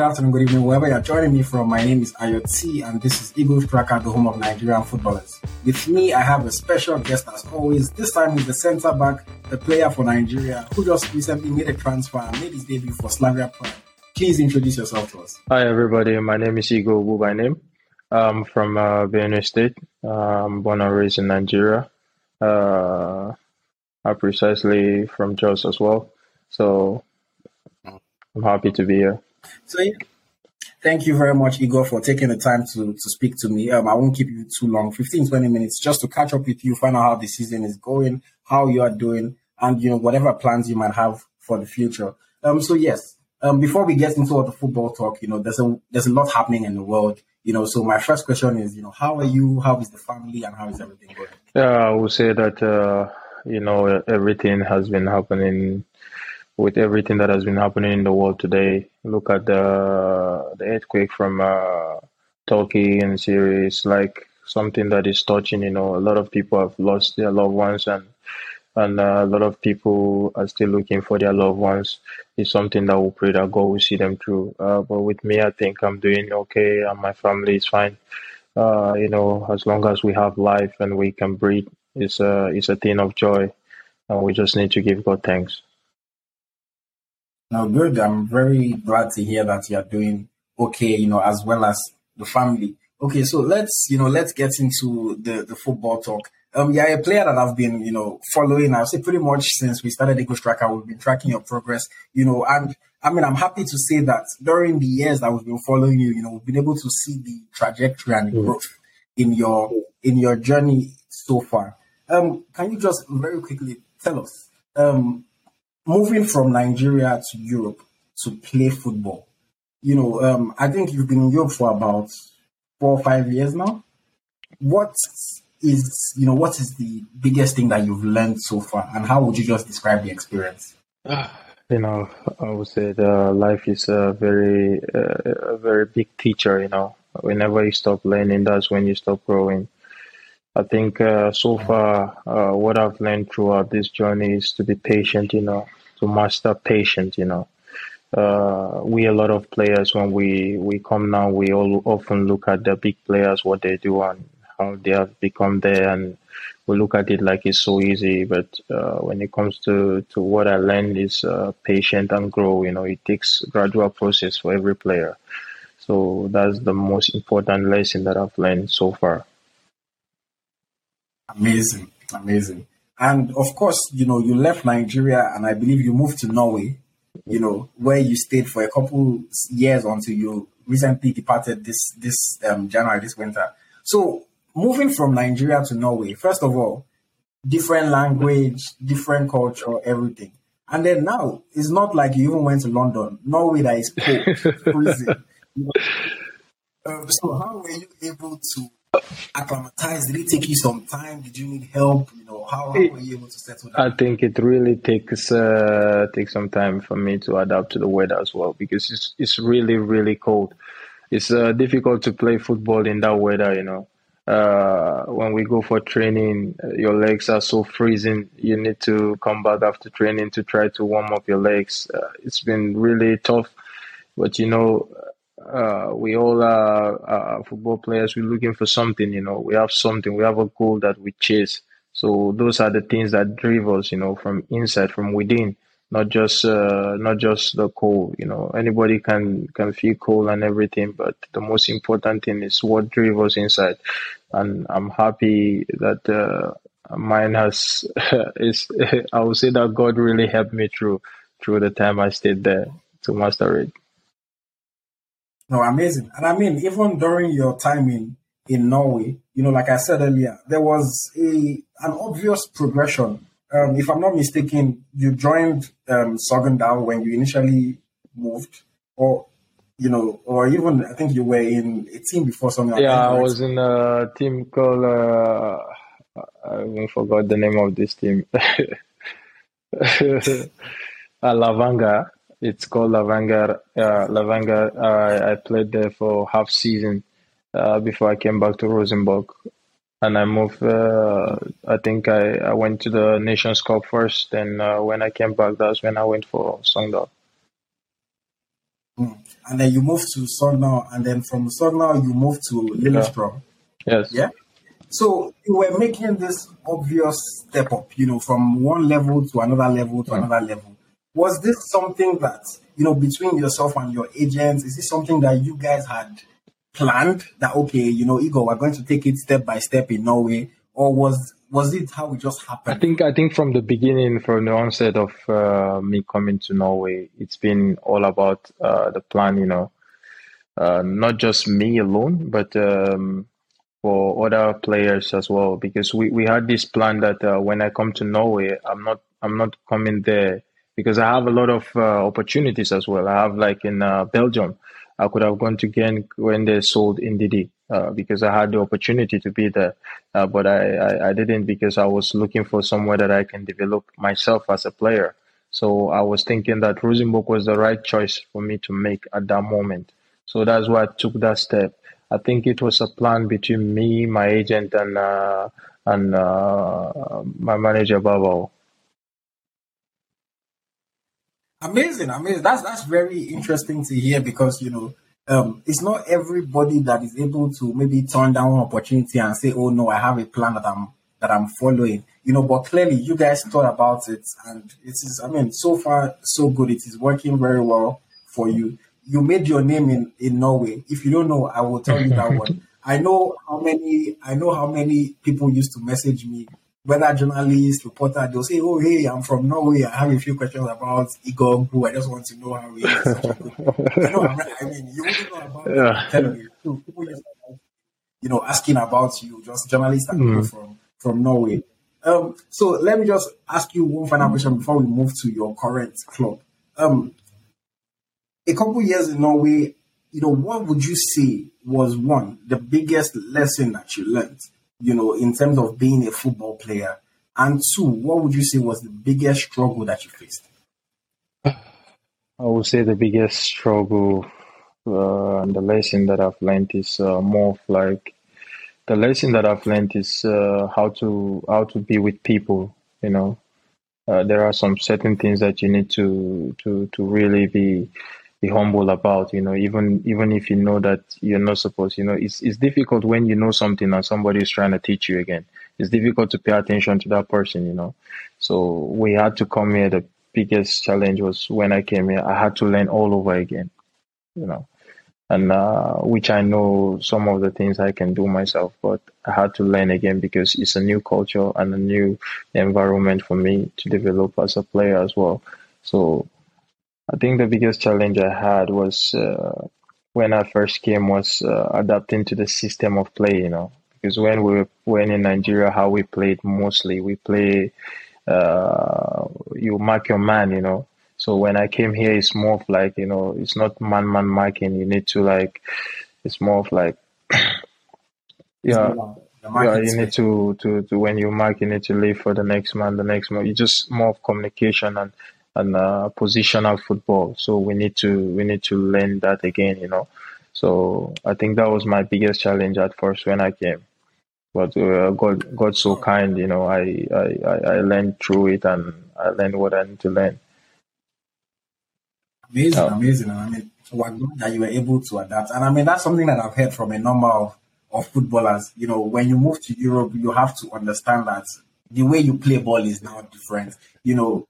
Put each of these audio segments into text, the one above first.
Good afternoon, good evening, wherever you're joining me from. My name is Ayoti, and this is Eagles Tracker, the home of Nigerian footballers. With me, I have a special guest as always. This time with the centre back, the player for Nigeria, who just recently made a transfer and made his debut for Slavia Prague. Please introduce yourself to us. Hi, everybody. My name is Igoh Ogbu by name. I'm from uh, Benue State. I'm born and raised in Nigeria. Uh, I'm precisely from Jos as well. So I'm happy to be here. So, yeah, thank you very much, Igoh, for taking the time to, to speak to me. Um, I won't keep you too long 15, 20 minutes just to catch up with you, find out how the season is going, how you are doing, and you know whatever plans you might have for the future. Um, so yes, um, before we get into all the football talk, you know, there's a there's a lot happening in the world. You know, so my first question is, you know, how are you? How is the family, and how is everything going? Yeah, I would say that uh, you know everything has been happening with everything that has been happening in the world today. Look at the the earthquake from uh, Turkey and Syria. It's like something that is touching. You know, a lot of people have lost their loved ones, and and uh, a lot of people are still looking for their loved ones. It's something that we pray that God will see them through. Uh, but with me, I think I'm doing okay, and my family is fine. Uh, you know, as long as we have life and we can breathe, it's a it's a thing of joy, and we just need to give God thanks. Now, good. I'm very glad to hear that you're doing okay, you know, as well as the family. Okay, so let's, you know, let's get into the, the football talk. Um, yeah, a player that I've been, you know, following, I'll say pretty much since we started Eagles Tracker, we've been tracking your progress, you know, and I mean, I'm happy to say that during the years that we've been following you, you know, we've been able to see the trajectory and the growth in your, in your journey so far. Um, can you just very quickly tell us, um, moving from Nigeria to Europe to play football, you know, um, I think you've been in Europe for about four or five years now. What is, you know, what is the biggest thing that you've learned so far, and how would you just describe the experience? You know, I would say the life is a very, uh, a very big teacher. You know, whenever you stop learning, that's when you stop growing. I think uh, so far, uh, what I've learned throughout this journey is to be patient. You know, to master patience. You know, uh, we a lot of players when we we come now, we all often look at the big players what they do and how they have become there, and we look at it like it's so easy. But uh, when it comes to to what I learned is uh, patient and grow. You know, it takes gradual process for every player. So that's the most important lesson that I've learned so far. Amazing, amazing. And of course, you know, you left Nigeria and I believe you moved to Norway, you know, where you stayed for a couple years until you recently departed this this um, January, this winter. So moving from Nigeria to Norway, first of all, different language, different culture, everything. And then now it's not like you even went to London, Norway that is cold, freezing. You know? um, so how were you able to acclimatize? Did it take you some time? Did you need help? You know, how, how were you able to settle? I think it really takes uh, takes some time for me to adapt to the weather as well because it's it's really really cold. It's uh, difficult to play football in that weather. You know, uh, when we go for training, uh, your legs are so freezing. You need to come back after training to try to warm up your legs. Uh, it's been really tough, but you know, uh, we all are football players. We're looking for something, you know. We have something. We have a goal that we chase. So those are the things that drive us, you know, from inside, from within. Not just, uh, not just the goal. You know, anybody can can feel cold and everything, but the most important thing is what drives us inside. And I'm happy that uh, mine has is. I would say that God really helped me through through the time I stayed there to master it. No, amazing. And I mean, even during your time in, in Norway, you know, like I said earlier, there was a an obvious progression. Um, if I'm not mistaken, you joined um, Sogndal when you initially moved, or you know, or even I think you were in a team before Sogndal. Yeah, I was in a team called uh, I even forgot the name of this team. Lavanga. It's called Levanger. Uh, Levanger. Uh, I played there for half season uh, before I came back to Rosenborg, and I moved. Uh, I think I, I went to the Nations Cup first. and uh, when I came back, that's when I went for Sogndal. Mm. And then you moved to Sogndal, and then from Sogndal you moved to Lillestrøm. Yes. Yeah. So you were making this obvious step up, you know, from one level to another level to mm. another level. Was this something that, you know, between yourself and your agents, is this something that you guys had planned that okay, you know, Igoh, we're going to take it step by step in Norway, or was was it how it just happened? I think I think from the beginning, from the onset of uh, me coming to Norway, it's been all about uh, the plan. You know, uh, not just me alone, but um, for other players as well. Because we, we had this plan that uh, when I come to Norway, I'm not I'm not coming there because I have a lot of uh, opportunities as well. I have like in uh, Belgium, I could have gone to Genk when they sold Ndidi uh, because I had the opportunity to be there, uh, but I, I, I didn't because I was looking for somewhere that I can develop myself as a player. So I was thinking that Rosenborg was the right choice for me to make at that moment. So that's why I took that step. I think it was a plan between me, my agent, and uh, and uh, my manager Babo. Amazing, amazing. That's that's very interesting to hear because you know um, it's not everybody that is able to maybe turn down an opportunity and say, "Oh no, I have a plan that I'm that I'm following." You know, but clearly you guys thought about it, and it is. I mean, so far so good. It is working very well for you. You made your name in in Norway. If you don't know, I will tell you that one. I know how many. I know how many people used to message me whether journalist, reporter, they'll say, "Oh, hey, I'm from Norway. I have a few questions about Igoh who I just want to know how he is." you know, I mean, you wouldn't know about yeah. telling you. So people just, you know, asking about you, just journalists and people mm. from from Norway. Um, so let me just ask you one final question before we move to your current club. Um, a couple years in Norway, you know, what would you say was one the biggest lesson that you learned? You know, in terms of being a football player? And two, what would you say was the biggest struggle that you faced? I would say the biggest struggle uh, and the lesson that I've learned is uh, more of like the lesson that I've learned is uh, how to how to be with people. You know, uh, there are some certain things that you need to to to really be be humble about you know even even if you know that you're not supposed you know it's it's difficult when you know something and somebody is trying to teach you again. It's difficult to pay attention to that person you know. So we had to come here. The biggest challenge was when i came here. I had to learn all over again you know. And uh, which i know some of the things i can do myself but i had to learn again because it's a new culture and a new environment for me to develop as a player as well. So I think the biggest challenge I had was uh, when I first came was uh, adapting to the system of play. You know, because when we were when in Nigeria, how we played mostly, we play uh, you mark your man. You know, so when I came here, it's more of like you know, it's not man man marking. You need to like, it's more of like, yeah. Yeah, you need to, to, to when you mark, you need to leave for the next man, the next man. It's just more of communication and and uh, positional football. So we need to we need to learn that again, you know. So I think that was my biggest challenge at first when I came. But uh, God God so kind, you know. I, I I learned through it and I learned what I need to learn. Amazing, amazing. I mean, what good that you were able to adapt. And I mean, that's something that I've heard from a number of, of footballers. You know, when you move to Europe, you have to understand that the way you play ball is now different. You know,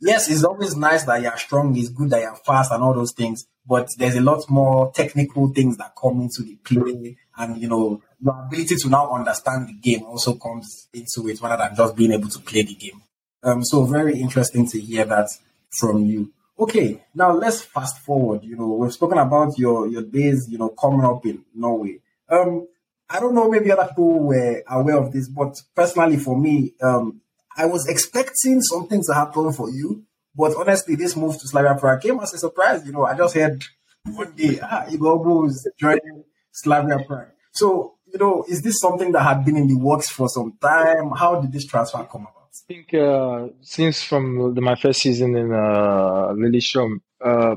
yes, it's always nice that you're strong, it's good that you're fast and all those things, but there's a lot more technical things that come into the play. And, you know, your ability to now understand the game also comes into it rather than just being able to play the game. Um, so very interesting to hear that from you. Okay, now let's fast forward. You know, we've spoken about your your days, you know, coming up in Norway. Um, I don't know, maybe other people were aware of this, but personally for me, um, I was expecting something to happen for you, but honestly, this move to Slavia Prague came as a surprise. You know, I just heard one day, ah, Igoh is joining Slavia Prague. So, you know, is this something that had been in the works for some time? How did this transfer come about? I think uh, since from the, my first season in uh, Lillestrøm, uh,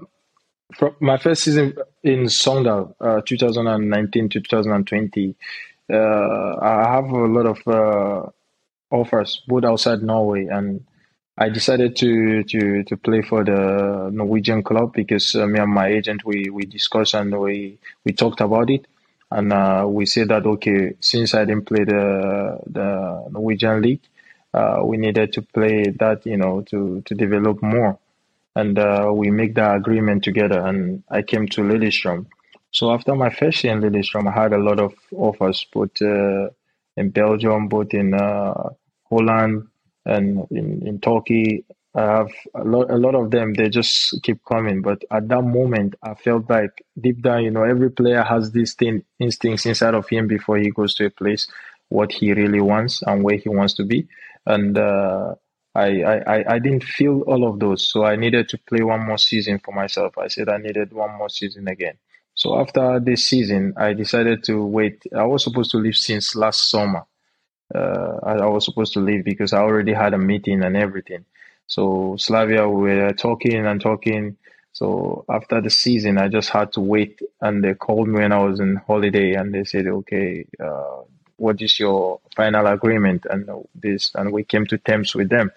from my first season in Sogndal, uh, 2019 to 2020, uh, I have a lot of uh, offers both outside Norway and I decided to, to, to play for the Norwegian club because uh, me and my agent we, we discussed and we, we talked about it, and uh, we said that okay, since I didn't play the the Norwegian league, uh, we needed to play that you know to to develop more, and uh, we make that agreement together. And I came to Lillestrøm. So after my first year in Lillestrøm, I had a lot of offers, both uh, in Belgium, both in uh, Holland and in, in Turkey. I have a lot, a lot of them, they just keep coming. But at that moment, I felt like deep down, you know, every player has these thing, instincts inside of him before he goes to a place, what he really wants and where he wants to be. And uh, I, I, I didn't feel all of those. So I needed to play one more season for myself. I said I needed one more season again. So after this season, I decided to wait. I was supposed to leave since last summer uh, I, was supposed to leave because I already had a meeting and everything. So Slavia, we were talking and talking. So after the season, I just had to wait, and they called me when I was on holiday, and they said, "Okay, uh, what is your final agreement?" And this, and we came to terms with them.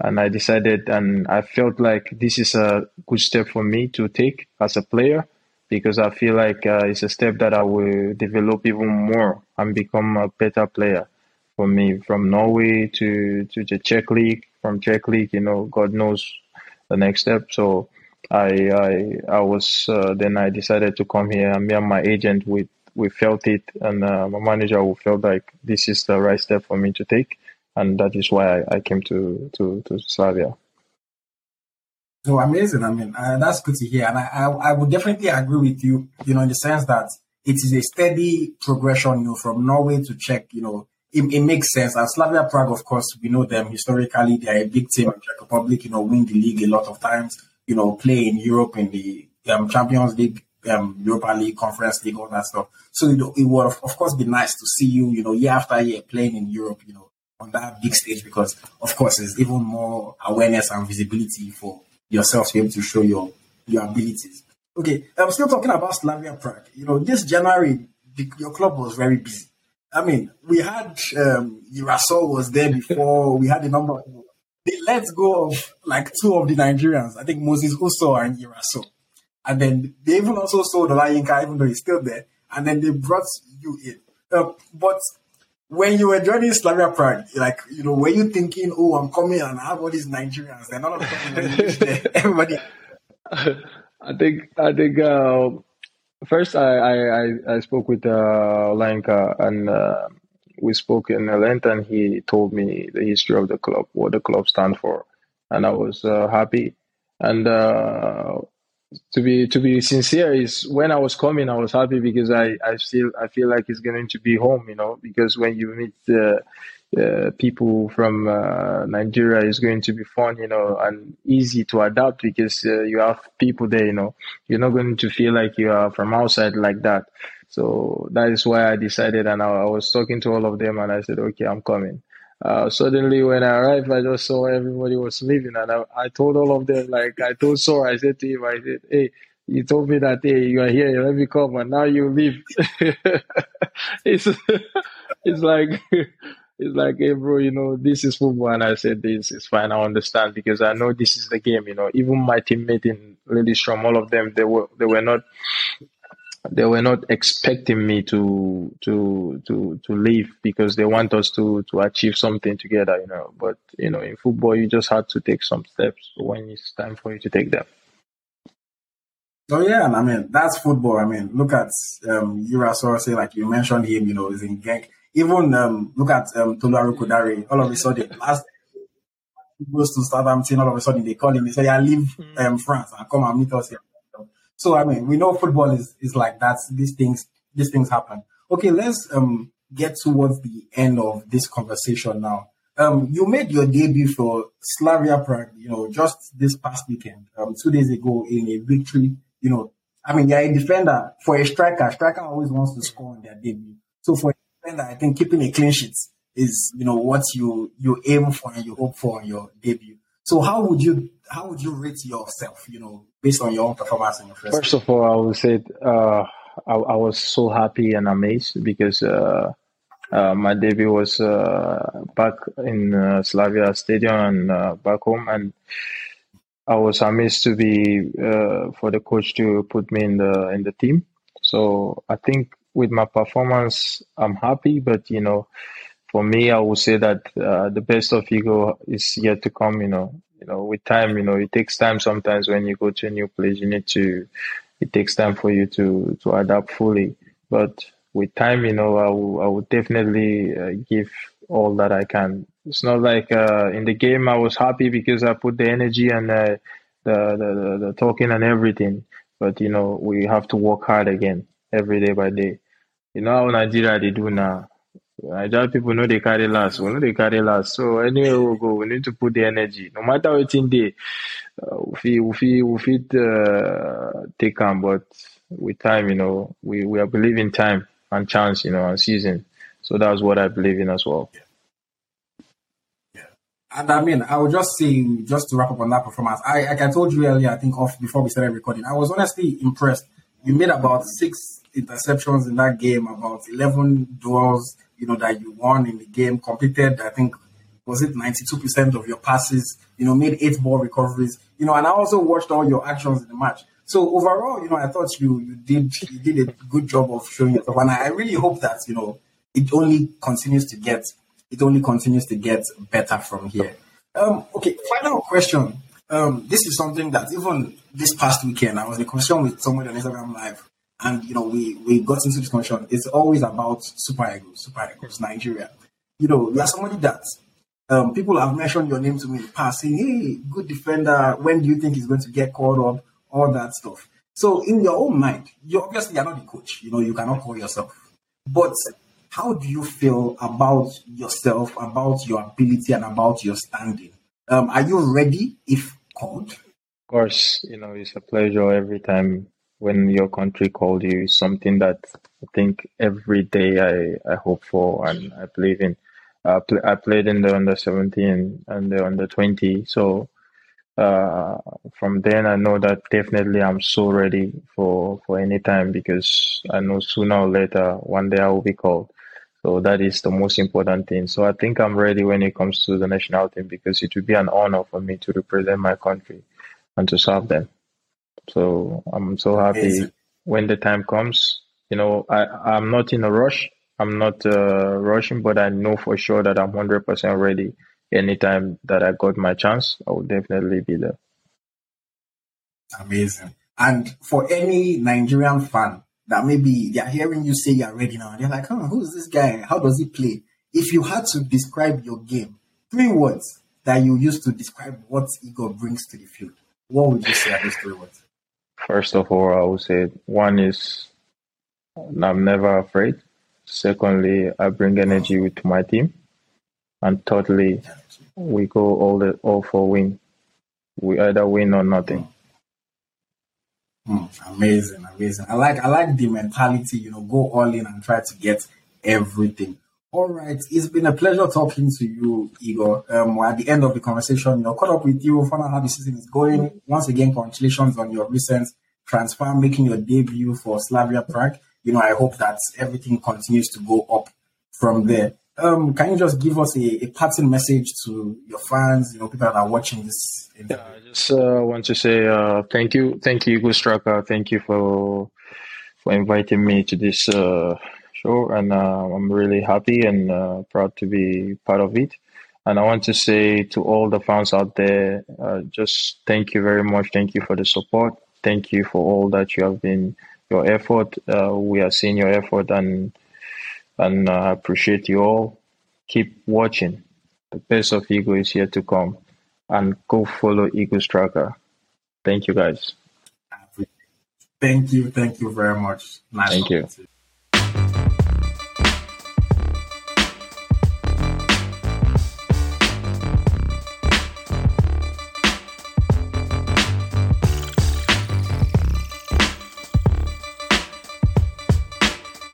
And I decided, and I felt like this is a good step for me to take as a player because I feel like uh, it's a step that I will develop even more and become a better player for me from Norway to to the Czech league, from Czech league, you know, God knows the next step. So I I I was uh, then I decided to come here. Me and my agent we we felt it, and uh, my manager we felt like this is the right step for me to take, and that is why I, I came to to to Slavia. So amazing. I mean, uh, that's good to hear, and I, I I would definitely agree with you. You know, in the sense that it is a steady progression. You know, from Norway to Czech. You know, it, it, makes sense. And Slavia Prague, of course, we know them historically. They're a big team in Czech Republic, you know, win the league a lot of times, you know, play in Europe in the um, Champions League, um, Europa League, Conference League, all that stuff. So it, it would, of course, be nice to see you, you know, year after year playing in Europe, you know, on that big stage because, of course, there's even more awareness and visibility for yourself to be able to show your, your abilities. Okay, I'm still talking about Slavia Prague. You know, this January, the, your club was very busy I mean, we had um, Yira Sor was there before. we had a number. Of, they let go of like two of the Nigerians. I think Moses Usor and Yira Sor. And then they even also sold Olayinka, even though he's still there. And then they brought you in. Uh, but when you were joining Slavia Prague, like, you know, were you thinking, oh, I'm coming and I have all these Nigerians? They're not all there. Everybody. I think, I think, uh, first I, I, I spoke with uh, and uh, we spoke in length and he told me the history of the club, what the club stands for, and I was uh, happy. And uh, to be to be sincere, is when I was coming, I was happy because I I feel I feel like it's going to be home, you know, because when you meet the uh, people from uh, Nigeria is going to be fun, you know, and easy to adapt because uh, you have people there, you know. You're not going to feel like you are from outside like that. So that is why I decided, and I, I was talking to all of them, and I said, okay, I'm coming. Uh, suddenly, when I arrived, I just saw everybody was leaving, and I, I told all of them, like I told Sor, I said to him, I said, hey, you told me that hey you are here let me come and now you leave it's it's like it's like, hey, bro, you know, this is football. And I said, this is fine. I understand because I know this is the game, you know. Even my teammate in Lillestrøm, all of them, they were, they were not, they were not expecting me to, to, to, to leave because they want us to, to achieve something together, you know. But, you know, in football, you just had to take some steps when it's time for you to take them. So yeah, I mean that's football. I mean, look at um Yira Sor like you mentioned him, you know, is in Genk. Even um, look at um, Arokodare. All of a sudden, last he goes to Southampton. All of a sudden, they call him. They say, "Yeah, leave mm. um, France and come and meet us here." So I mean, we know football is is like that. These things these things happen. Okay, let's um get towards the end of this conversation now. Um, you made your debut for Slavia Prague, you know, just this past weekend, um, two days ago in a victory. You know, I mean, you're a defender for a striker. Striker always wants to score on their debut. So for I think keeping a clean sheet is, you know, what you you aim for and you hope for on your debut. So how would you how would you rate yourself, you know, based on your own performance in your first? First of all, I would say uh, I, I, was so happy and amazed because uh, Uh, my debut was uh, back in uh, Slavia Stadium and uh, back home, and I was amazed to be uh, for the coach to put me in the in the team. So I think with my performance, I'm happy. But you know, for me, I would say that uh, the best of Igoh is yet to come. You know, you know, with time, you know, it takes time. Sometimes when you go to a new place, you need to. It takes time for you to to adapt fully, but with time, you know, I will, I will definitely uh, give all that I can. It's not like uh, in the game I was happy because I put the energy and uh, the, the, the talking and everything. But you know, we have to work hard again every day by day. You know how Nigeria they do now. Nigeria people know they carry last. We know they carry last. So anywhere we go, we need to put the energy. No matter what in day, uh, we we we fit uh, take on, but with time, you know, we we are believing time and chance, you know, and season. So that's what I believe in as well. Yeah. And I mean, I would just say, just to wrap up on that performance, I, like I told you earlier, I think off before we started recording, I was honestly impressed. You made about six interceptions in that game, about 11 duels, you know, that you won in the game, completed, I think, was it 92% of your passes, you know, made eight ball recoveries, you know, and I also watched all your actions in the match. So overall, you know, I thought you you did you did a good job of showing yourself, and I really hope that you know it only continues to get it only continues to get better from here. Um, okay, final question. Um, this is something that even this past weekend I was in conversation with someone on Instagram Live, and you know we we got into this conversation. It's always about Super Eagles, Super Eagles, Nigeria. You know, you are somebody that um, people have mentioned your name to me in the past, saying, "Hey, good defender. When do you think he's going to get called up?" all that stuff. So in your own mind, you obviously are not the coach. You know, you cannot call yourself. But how do you feel about yourself, about your ability, and about your standing? Um, are you ready if called? Of course, you know it's a pleasure every time when your country called you. It's something that I think every day I, I hope for and I believe in. Pl- I played in the under 17 and the under 20, so uh, from then I know that definitely I'm so ready for for any time because I know sooner or later one day I will be called. So that is the most important thing. So I think I'm ready when it comes to the national team because it will be an honor for me to represent my country and to serve them. So I'm so happy when the time comes. You know, I I'm not in a rush. I'm not uh, rushing, but I know for sure that I'm 100% ready anytime that I got my chance, I will definitely be there. Amazing. And for any Nigerian fan that maybe they're hearing you say you're ready now, they're like, oh, who's this guy? How does he play? If you had to describe your game, three words that you use to describe what Igoh brings to the field, what would you say are those three words? First of all, I would say one is I'm never afraid. Secondly, I bring energy with my team. And thirdly, we go all the all for win. We either win or nothing. Mm, amazing, amazing. I like I like the mentality, you know, go all in and try to get everything. All right, it's been a pleasure talking to you, Igoh. Um, at the end of the conversation, you know, caught up with you, find out how the season is going. Once again, congratulations on your recent transfer, making your debut for Slavia Prague. You know, I hope that everything continues to go up from there. Um, can you just give us a, a parting message to your fans, you know, people that are watching this? Yeah, I just uh, want to say uh, thank you, thank you, Eagles Tracker. Thank you for for inviting me to this uh, show, and uh, I'm really happy and uh, proud to be part of it. And I want to say to all the fans out there, uh, just thank you very much. Thank you for the support. Thank you for all that you have been, your effort. we are seeing your effort and and uh, I uh, appreciate you all. Keep watching. The best of Igoh is yet to come. And go follow Eagles Tracker. Thank you, guys. Thank you. Thank you very much. Nice thank you.